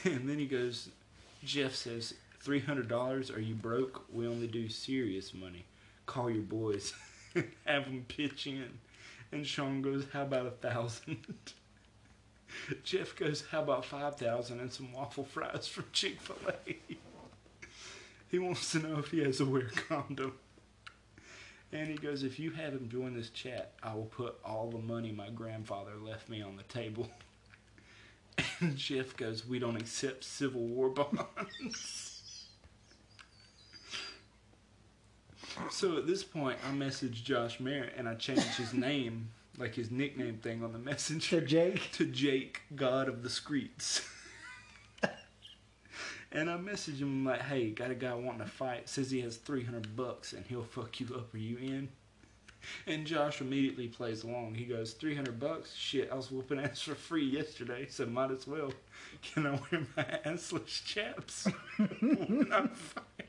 and then he goes, Jeff says, $300? Are you broke? We only do serious money. Call your boys. Have them pitch in. And Sean goes, How about a thousand? Jeff goes, How about 5,000 and some waffle fries from Chick fil A? he wants to know if he has to wear a condom. And he goes, If you have him join this chat, I will put all the money my grandfather left me on the table. And Jeff goes, We don't accept Civil War bonds. So at this point, I messaged Josh Merritt and I changed his name, like his nickname thing on the messenger, To Jake? to Jake, God of the Streets. and I messaged him like, "Hey, got a guy wanting to fight. Says he has three hundred bucks and he'll fuck you up. Are you in?" And Josh immediately plays along. He goes, 300 bucks? Shit, I was whooping ass for free yesterday, so might as well. Can I wear my assless chaps when I fight?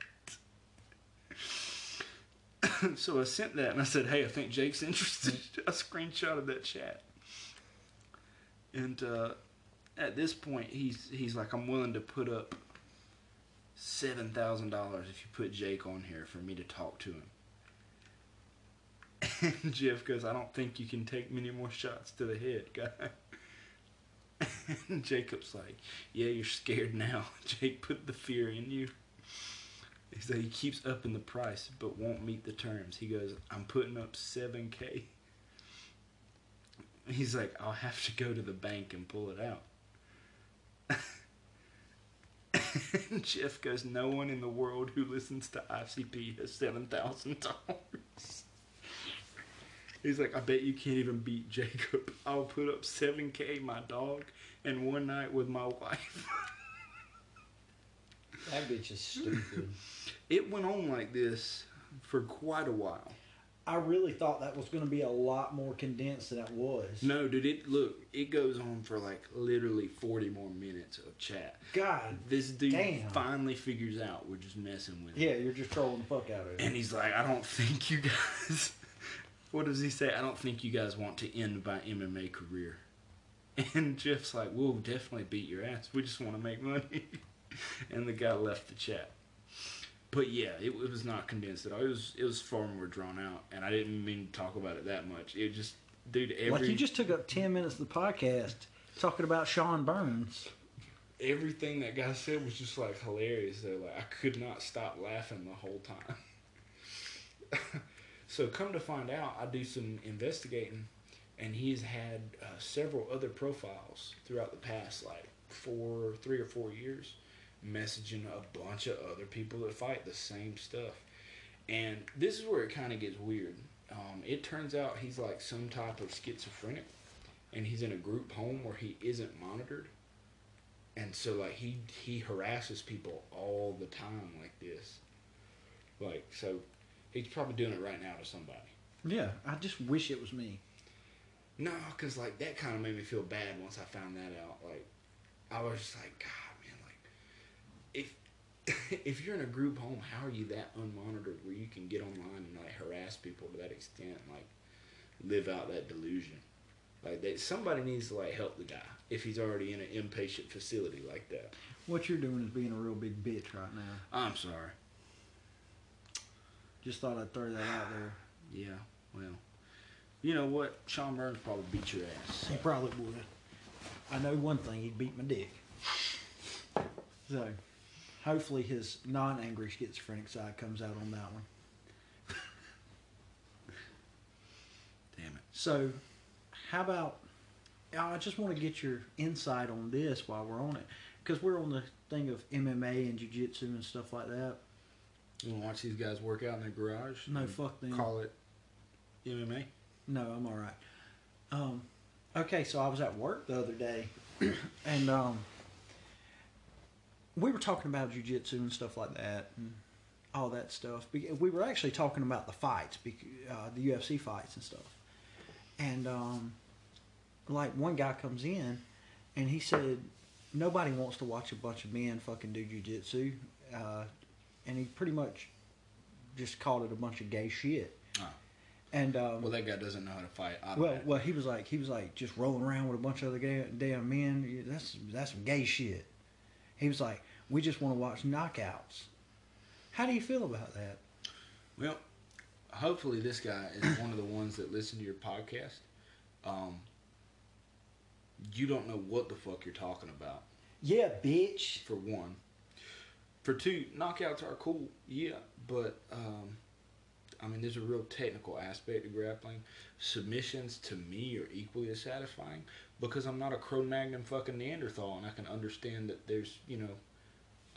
so I sent that and I said, hey, I think Jake's interested. I screenshotted that chat. And uh, at this point, he's he's like, I'm willing to put up $7,000 if you put Jake on here for me to talk to him. And Jeff goes, I don't think you can take many more shots to the head, guy. And Jacob's like, Yeah, you're scared now. Jake put the fear in you. He said he keeps upping the price but won't meet the terms. He goes, I'm putting up 7K. He's like, I'll have to go to the bank and pull it out. and Jeff goes, No one in the world who listens to ICP has $7,000. He's like, I bet you can't even beat Jacob. I'll put up 7K, my dog, and one night with my wife. That bitch is stupid. it went on like this for quite a while. I really thought that was going to be a lot more condensed than it was. No, dude, it look, it goes on for like literally 40 more minutes of chat. God. This dude Damn. finally figures out we're just messing with him. Yeah, you're just trolling the fuck out of it. And he's like, I don't think you guys. what does he say? I don't think you guys want to end my MMA career. And Jeff's like, We'll definitely beat your ass. We just want to make money. and the guy left the chat. But yeah, it, it was not condensed at all. It was it was far more drawn out, and I didn't mean to talk about it that much. It just, dude, every like you just took up ten minutes of the podcast talking about Sean Burns. everything that guy said was just like hilarious though like i could not stop laughing the whole time so come to find out i do some investigating and he's had uh, several other profiles throughout the past like four three or four years messaging a bunch of other people that fight the same stuff. And this is where it kind of gets weird. Um, it turns out he's like some type of schizophrenic and he's in a group home where he isn't monitored. And so like he he harasses people all the time like this. Like so he's probably doing it right now to somebody. Yeah, I just wish it was me. no because like that kind of made me feel bad once i found that out. Like i was just like god like if if you're in a group home how are you that unmonitored where you can get online and like harass people to that extent like live out that delusion like that somebody needs to like help the guy if he's already in an inpatient facility like that What you're doing is being a real big bitch right now. i'm sorry Just thought I'd throw that out there. Yeah, well, you know what? Sean Burns probably beat your ass. He probably would. I know one thing, he'd beat my dick. So, hopefully his non-angry schizophrenic side comes out on that one. Damn it. So, how about? I just want to get your insight on this while we're on it, because we're on the thing of MMA and jiu-jitsu and stuff like that. You want to watch these guys work out in their garage? No, fuck them. Call it MMA. No, I'm all right. Um, okay, so I was at work the other day, and um, we were talking about jujitsu and stuff like that, and all that stuff. We were actually talking about the fights, uh, the UFC fights and stuff. And um, like one guy comes in, and he said nobody wants to watch a bunch of men fucking do jujitsu, uh, and he pretty much just called it a bunch of gay shit. Oh. And um, Well, that guy doesn't know how to fight. well, well, he was like, he was like just rolling around with a bunch of other gay, damn men. That's that's some gay shit. He was like, we just want to watch knockouts. How do you feel about that? Well, hopefully this guy is one of the ones that listen to your podcast. Um, you don't know what the fuck you're talking about. Yeah, bitch. For one. For two, knockouts are cool, yeah, but um, I mean, there's a real technical aspect to grappling. Submissions to me are equally as satisfying because I'm not a Cro-Magnon fucking Neanderthal, and I can understand that there's you know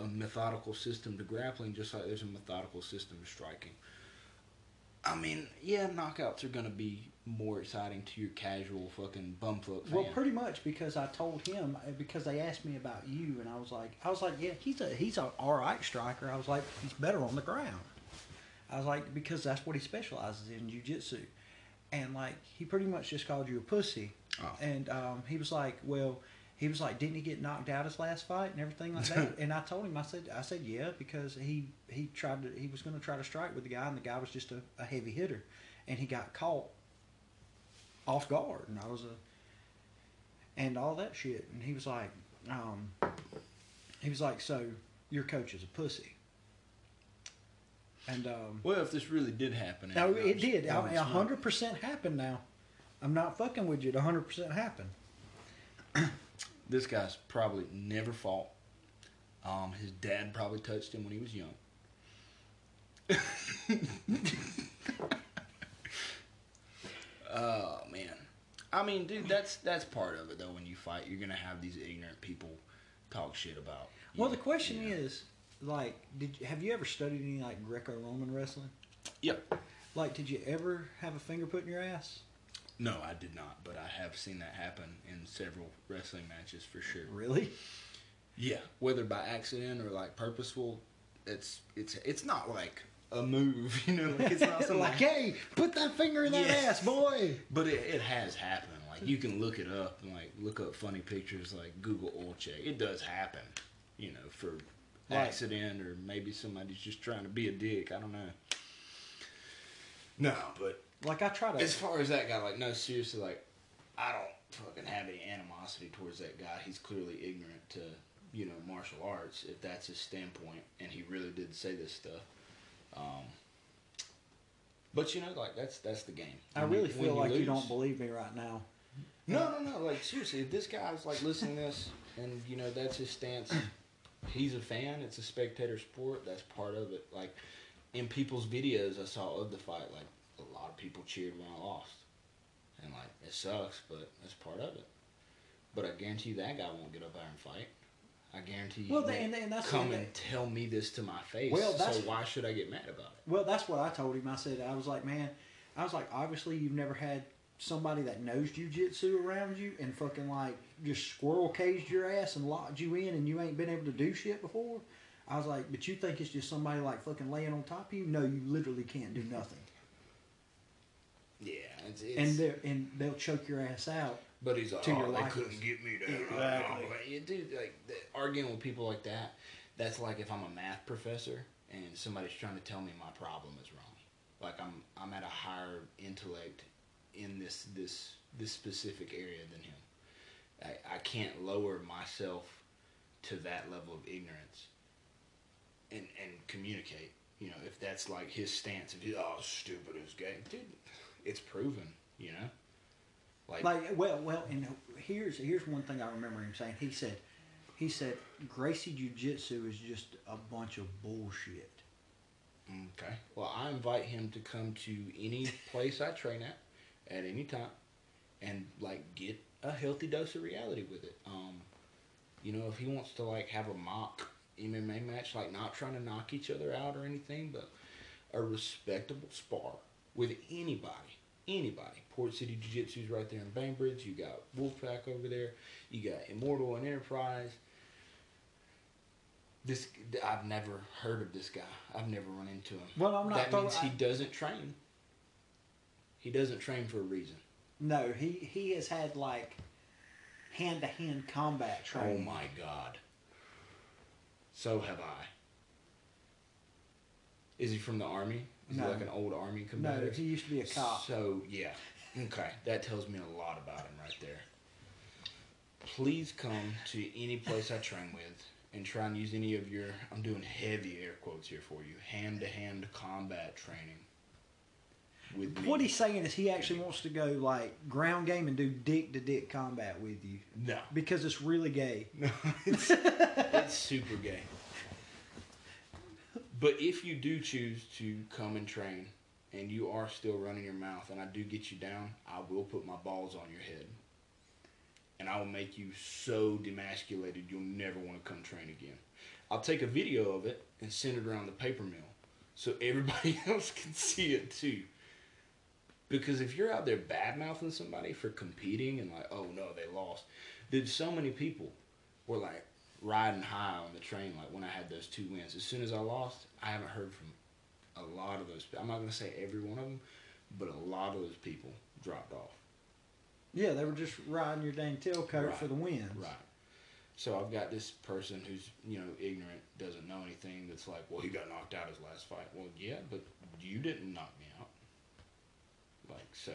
a methodical system to grappling, just like there's a methodical system to striking. I mean, yeah, knockouts are gonna be more exciting to your casual fucking bumfuck fan. Well, pretty much because I told him uh, because they asked me about you, and I was like, I was like, yeah, he's a he's a all right striker. I was like, he's better on the ground. I was like, because that's what he specializes in, jujitsu, and like he pretty much just called you a pussy, Oh. and um, he was like, well. He was like, "Didn't he get knocked out his last fight and everything like that?" and I told him, I said, "I said yeah, because he he tried to he was going to try to strike with the guy, and the guy was just a, a heavy hitter, and he got caught off guard, and I was a and all that shit. And he was like, um, he was like, so your coach is a pussy. And um, well, if this really did happen, no, it did. A a hundred percent happened. Now, I'm not fucking with you. A hundred percent happened. This guy's probably never fought. Um, his dad probably touched him when he was young. oh man, I mean, dude, that's that's part of it though. When you fight, you're gonna have these ignorant people talk shit about. Well, the question you know. is, like, did you, have you ever studied any like Greco-Roman wrestling? Yep. Like, did you ever have a finger put in your ass? No, I did not, but I have seen that happen in several wrestling matches for sure. Really? Yeah, whether by accident or like purposeful, it's it's it's not like a move, you know. Like it's not something like, hey, put that finger in that Yeah. ass, boy. But it, it has happened. Like you can look it up and like look up funny pictures, like Google oil check. It does happen, you know, for Right. accident or maybe somebody's just trying to be a dick. I don't know. No, but Like, I try to. as far as that guy, like, no, seriously, like, I don't fucking have any animosity towards that guy. He's clearly ignorant to, you know, martial arts, if that's his standpoint, and he really did say this stuff. Um, but you know, like, that's that's the game. I When you- really when feel like you don't believe me right now. No, no, no. Like seriously, if this guy's like listening to this, and you know that's his stance, he's a fan. It's a spectator sport. That's part of it. Like in people's videos I saw of the fight, like lot of people cheered when I lost, and like it sucks, but that's part of it. But I guarantee you that guy won't get up there and fight. I guarantee you Well, won't and- and that's come and tell me this to my face. Well, that's- so why should I get mad about it? Well, that's what I told him. I said, I was like, man, I was like, obviously you've never had somebody that knows jujitsu around you and fucking like just squirrel caged your ass and locked you in and you ain't been able to do shit before. I was like, but you think it's just somebody like fucking laying on top of you? No, you literally can't do nothing. Yeah, it's, it's, And they and they'll choke your ass out. But he's like, to oh, your they likeness." couldn't get me there. Exactly. Like, yeah, dude, like the, arguing with people like that, that's like if I'm a math professor and somebody's trying to tell me my problem is wrong. Like I'm I'm at a higher intellect in this this this specific area than him. I, I can't lower myself to that level of ignorance and and communicate. You know, if that's like his stance, if he oh stupid as gay, dude, it's proven. You know, like, Like, well, well, and here's here's one thing I remember him saying. He said, he said, Gracie Jiu Jitsu is just a bunch of bullshit. Okay. Well, I invite him to come to any place I train at, at any time, and like get a healthy dose of reality with it. Um, you know, if he wants to like have a mock MMA match, like not trying to knock each other out or anything, but a respectable spar with anybody, anybody. Port City Jiu Jitsu's right there in Bainbridge. You got Wolfpack over there. You got Immortal and Enterprise. This I've never heard of this guy. I've never run into him. Well, I'm not That means he doesn't train. He doesn't train for a reason. No, he he has had like hand to hand combat oh, training. Oh my god. So have I. Is he from the army? Is No. he like an old army No, he used to be a cop. So yeah, okay, that tells me a lot about him right there. Please come to any place I train with and try and use any of your. I'm doing heavy air quotes here for you. Hand to hand combat training. With me. What he's saying is he actually wants to go like ground game and do dick to dick combat with you No, because it's really gay. no, it's, it's super gay. But if you do choose to come and train, and you are still running your mouth, and I do get you down, I will put my balls on your head. And I will make you so demasculated you'll never want to come train again. I'll take a video of it and send it around the paper mill so everybody else can see it too. Because if you're out there bad mouthing somebody for competing and like, oh no, they lost, then so many people were like riding high on the train. Like when I had those two wins, as soon as I lost, I haven't heard from a lot of those. I'm not gonna say every one of them, but a lot of those people dropped off. Yeah, they were just riding your dang tailcoat Right. for the wins. Right. So I've got this person who's you know ignorant, doesn't know anything. That's like, well, he got knocked out his last fight. Well, yeah, but you didn't knock me out. Like so,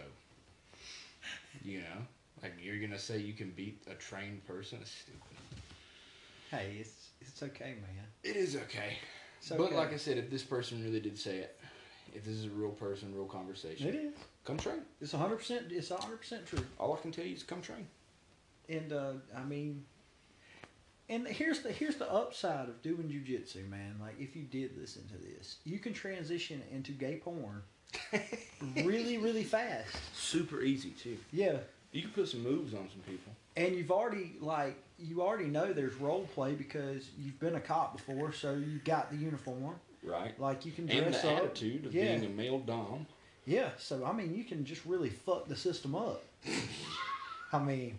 you know, like you're gonna say you can beat a trained person? It's stupid. Hey, it's it's okay, man. It is okay. It's But okay. like I said, if this person really did say it, if this is a real person, real conversation, it is. come train. It's hundred percent. It's hundred percent true. All I can tell you is come train. And uh, I mean, and here's the here's the upside of doing jujitsu, man. Like if you did listen to this, you can transition into gay porn really, really fast. Super easy too. Yeah, You can put some moves on some people. and you've already like you already know there's role play because you've been a cop before, so you've got the uniform. Right. Like you can dress And the up. attitude of yeah, being a male dom. yeah. So I mean, you can just really fuck the system up. I mean,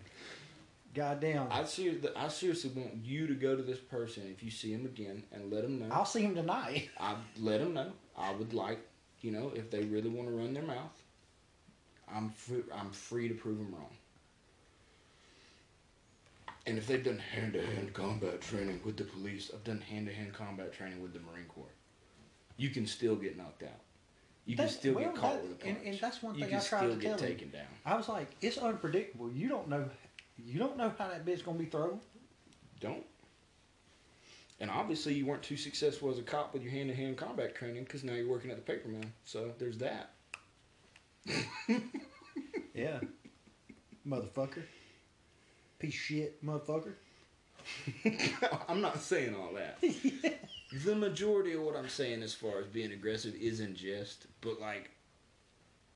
goddamn. I seriously, I seriously want you to go to this person if you see him again and let him know. I'll see him tonight. I let him know. I would like, you know, if they really want to run their mouth, I'm free, I'm free to prove them wrong. And if they've done hand-to-hand combat training with the police, I've done hand-to-hand combat training with the Marine Corps. You can still get knocked out. You can still well, get caught that- with a punch. and- and that's one you thing can I tried still to get tell him. taken down. I was like, it's unpredictable. You don't know, you don't know how that bit's gonna be thrown. Don't. And obviously, you weren't too successful as a cop with your hand-to-hand combat training because now you're working at the paper mill. So there's that. Yeah, motherfucker, piece of shit, motherfucker. I'm not saying all that. The majority of what I'm saying as far as being aggressive is in jest, but like,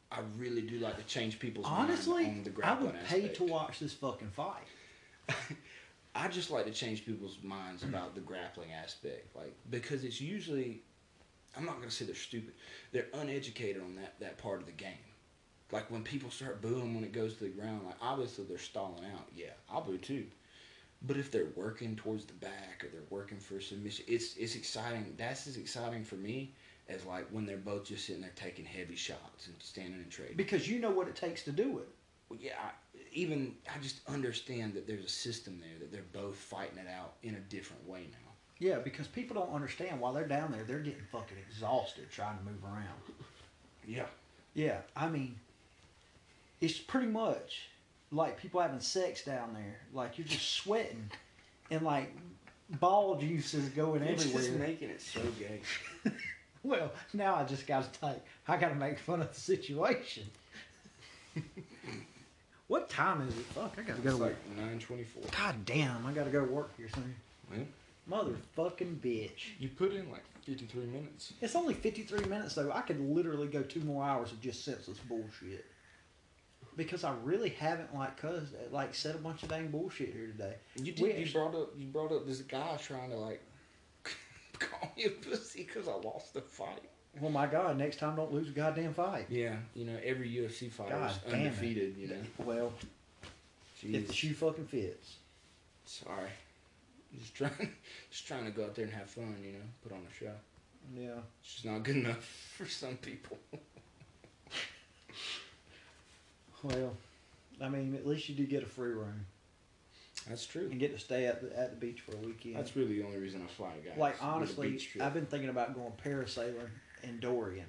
I really do like to change people's minds. Honestly, mind on the I grappling would pay aspect. to watch this fucking fight. I just like to change people's minds about the grappling aspect, like because it's usually, I'm not gonna say they're stupid, they're uneducated on that that part of the game. Like when people start booing when it goes to the ground, like obviously they're stalling out. Yeah, I'll boo too. But if they're working towards the back or they're working for submission, it's it's exciting. That's as exciting for me as like when they're both just sitting there taking heavy shots and standing and trading. Because you know what it takes to do it. Well, yeah, I, even I just understand that there's a system there that they're both fighting it out in a different way now. Yeah, because people don't understand while they're down there, they're getting fucking exhausted trying to move around. Yeah. Yeah, I mean, it's pretty much like people having sex down there. Like you're just sweating, and like ball juice is going It's just making it so gay. Well, now I just got to take. I got to make fun of the situation. what time is it? Fuck, I got to go. It's to like nine twenty-four. God damn, I got to go to work here soon. Man, Motherfucking bitch. you put in like fifty-three minutes. It's only 53 minutes though. I could literally go two more hours of just senseless bullshit. Because I really haven't like cuz like said a bunch of dang bullshit here today. You did. You brought up. You brought up this guy trying to like call me a pussy because I lost the fight. Well, my God, next time don't lose a goddamn fight. Yeah, you know every UFC fighter God is damn it. undefeated. You know. Well, if the shoe fucking fits. Sorry. Just trying, just trying to go out there and have fun. You know, put on a show. Yeah. It's just not good enough for some people. Well, I mean, at least you do get a free room That's true. and get to stay at the at the beach for a weekend. That's really the only reason I fly, guys. like honestly. I've been thinking about going parasailing in Dorian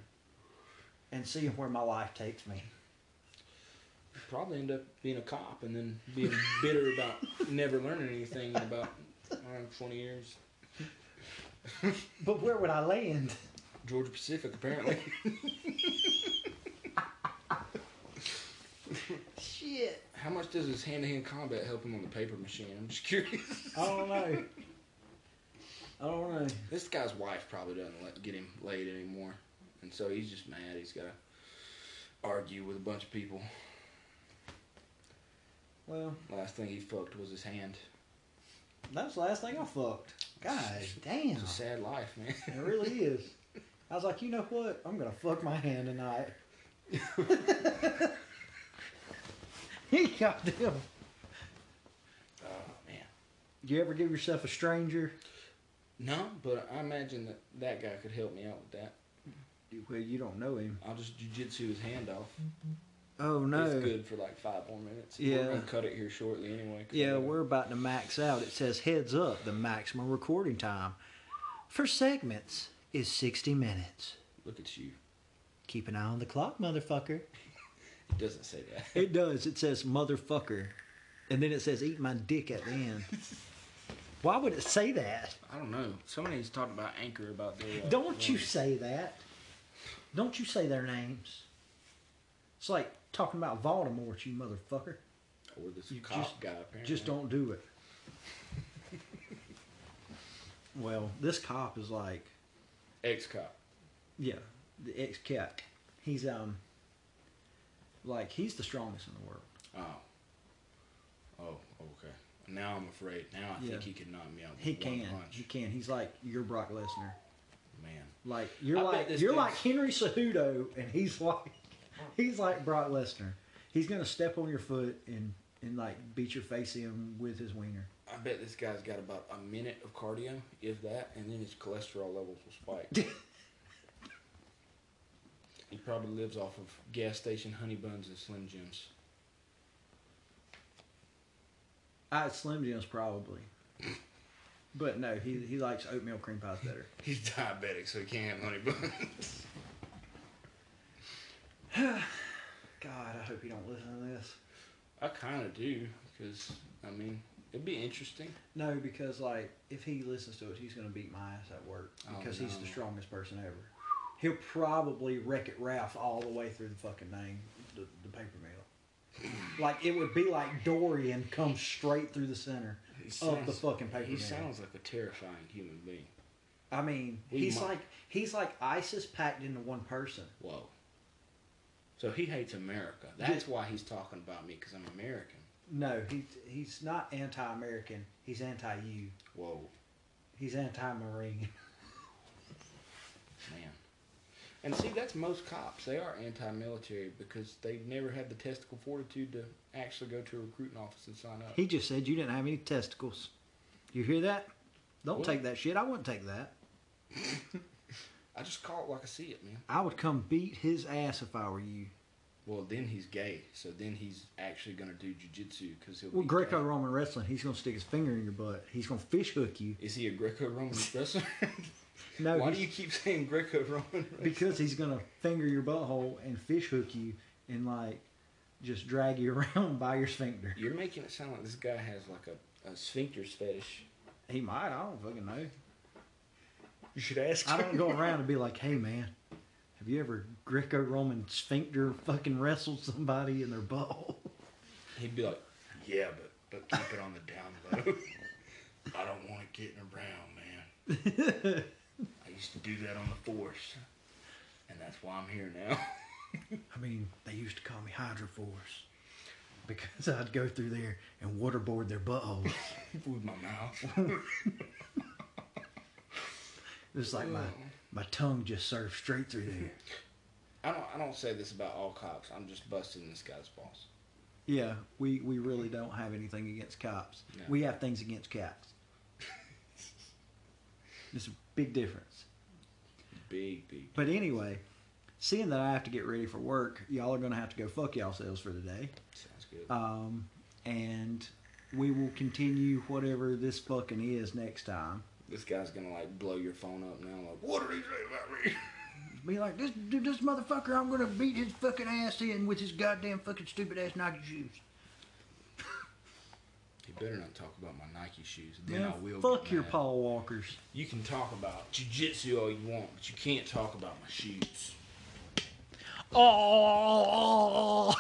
and seeing where my life takes me. probably end up being a cop and then being bitter about never learning anything in about around 20 years. But where would I land? Georgia Pacific, apparently. Shit. How much does his hand-to-hand combat help him on the paper machine? I'm just curious. I don't know. I don't know. This guy's wife probably doesn't let get him laid anymore, and so he's just mad. He's got to argue with a bunch of people. Well, Last thing he fucked was his hand. that was the last thing I fucked. God damn. It's a sad life, man. It really is. I was like, you know what? I'm gonna fuck my hand tonight. He goddamn. Oh man. Do you ever give yourself a stranger? No, but I imagine that that guy could help me out with that. Well, you don't know him. I'll just jujitsu his hand off. Oh no. It's good for like five more minutes. Yeah. We're gonna cut it here shortly anyway. Yeah, we're about to max out. It says heads up, the maximum recording time for segments is 60 minutes. Look at you. Keep an eye on the clock, motherfucker. It doesn't say that. It does. It says motherfucker. And then it says eat my dick at the end. Why would it say that? I don't know. Somebody's talking about Anchor about their. Uh, Don't you say that. Don't you say their names. It's like talking about Voldemort, you motherfucker. Or this You cop just- guy. Apparently. Just don't do it. well, this cop is like, Ex cop. yeah, the ex cop. He's um, like he's the strongest in the world. Oh. Oh. Okay. Now I'm afraid. Now I Yeah. think he could knock me out. He can. Punch. He can. He's like you're Brock Lesnar. Man. Like you're I like you're like Henry Cejudo, and he's like he's like Brock Lesnar. He's gonna step on your foot and and like beat your face in with his wiener. I bet this guy's got about a minute of cardio, if that, and then his cholesterol levels will spike. he probably lives off of gas station honey buns and Slim Jims. I Slim Jims probably, but no, he he likes oatmeal cream pies better. He's diabetic, so he can't have honey buns. God, I hope you don't listen to this. I kind of do, because, I mean, it'd be interesting. No, because like if he listens to it, he's gonna beat my ass at work Oh, because he's the strongest person ever. He'll probably wreck it Ralph all the way through the fucking name, the, the paper mill. like it would be like Dorian come straight through the center He of the sounds- fucking paper He mill. sounds like a terrifying human being. I mean, We he's might- like he's like ISIS packed into one person. Whoa. So he hates America. That's why he's talking about me, because I'm American. No, he he's not anti-American. He's anti-you. Whoa, He's anti-marine. man. And see, that's most cops. They are anti-military because they never had the testicle fortitude to actually go to a recruiting office and sign up. He just said you didn't have any testicles. You hear that? Don't What? take that shit. I wouldn't take that. I just call it like I see it, man. I would come beat his ass if I were you. Well, then he's gay, so then he's actually gonna do jujitsu because he'll. Well, be Greco-Roman wrestling, he's gonna stick his finger in your butt. He's gonna fish hook you. Is he a Greco-Roman wrestler? No, Why do you keep saying Greco-Roman? because he's gonna finger your butthole and fish hook you and like just drag you around by your sphincter. You're making it sound like this guy has like a, a sphincters fetish. He might. I don't fucking know. You should ask. I don't go around and be like, "Hey, man, have you ever Greco-Roman sphincter fucking wrestled somebody in their butthole?" He'd be like, "Yeah, but but keep it on the down low. I don't want it getting around, man. Used to do that on the force, and that's why I'm here now." I mean, they used to call me Hydra Force because I'd go through there and waterboard their buttholes. With my mouth. It was like my my tongue just served straight through there. I don't I don't say this about all cops. I'm just busting this guy's balls. Yeah, we we really don't have anything against cops. No. We have things against cats. There's a big difference. Big, big. But anyway, seeing that I have to get ready for work, y'all are gonna have to go fuck yourselves for the day. Sounds good. Um, and we will continue whatever this fucking is next time. this guy's gonna like blow your phone up now. Like, what are he say about me? Be like, this this motherfucker, I'm gonna beat his fucking ass in with his goddamn fucking stupid ass Nike shoes. You better not talk about my Nike shoes. Then Man, I will. fuck your. Paul Walkers. You can talk about jujitsu all you want, but you can't talk about my shoes. Oh.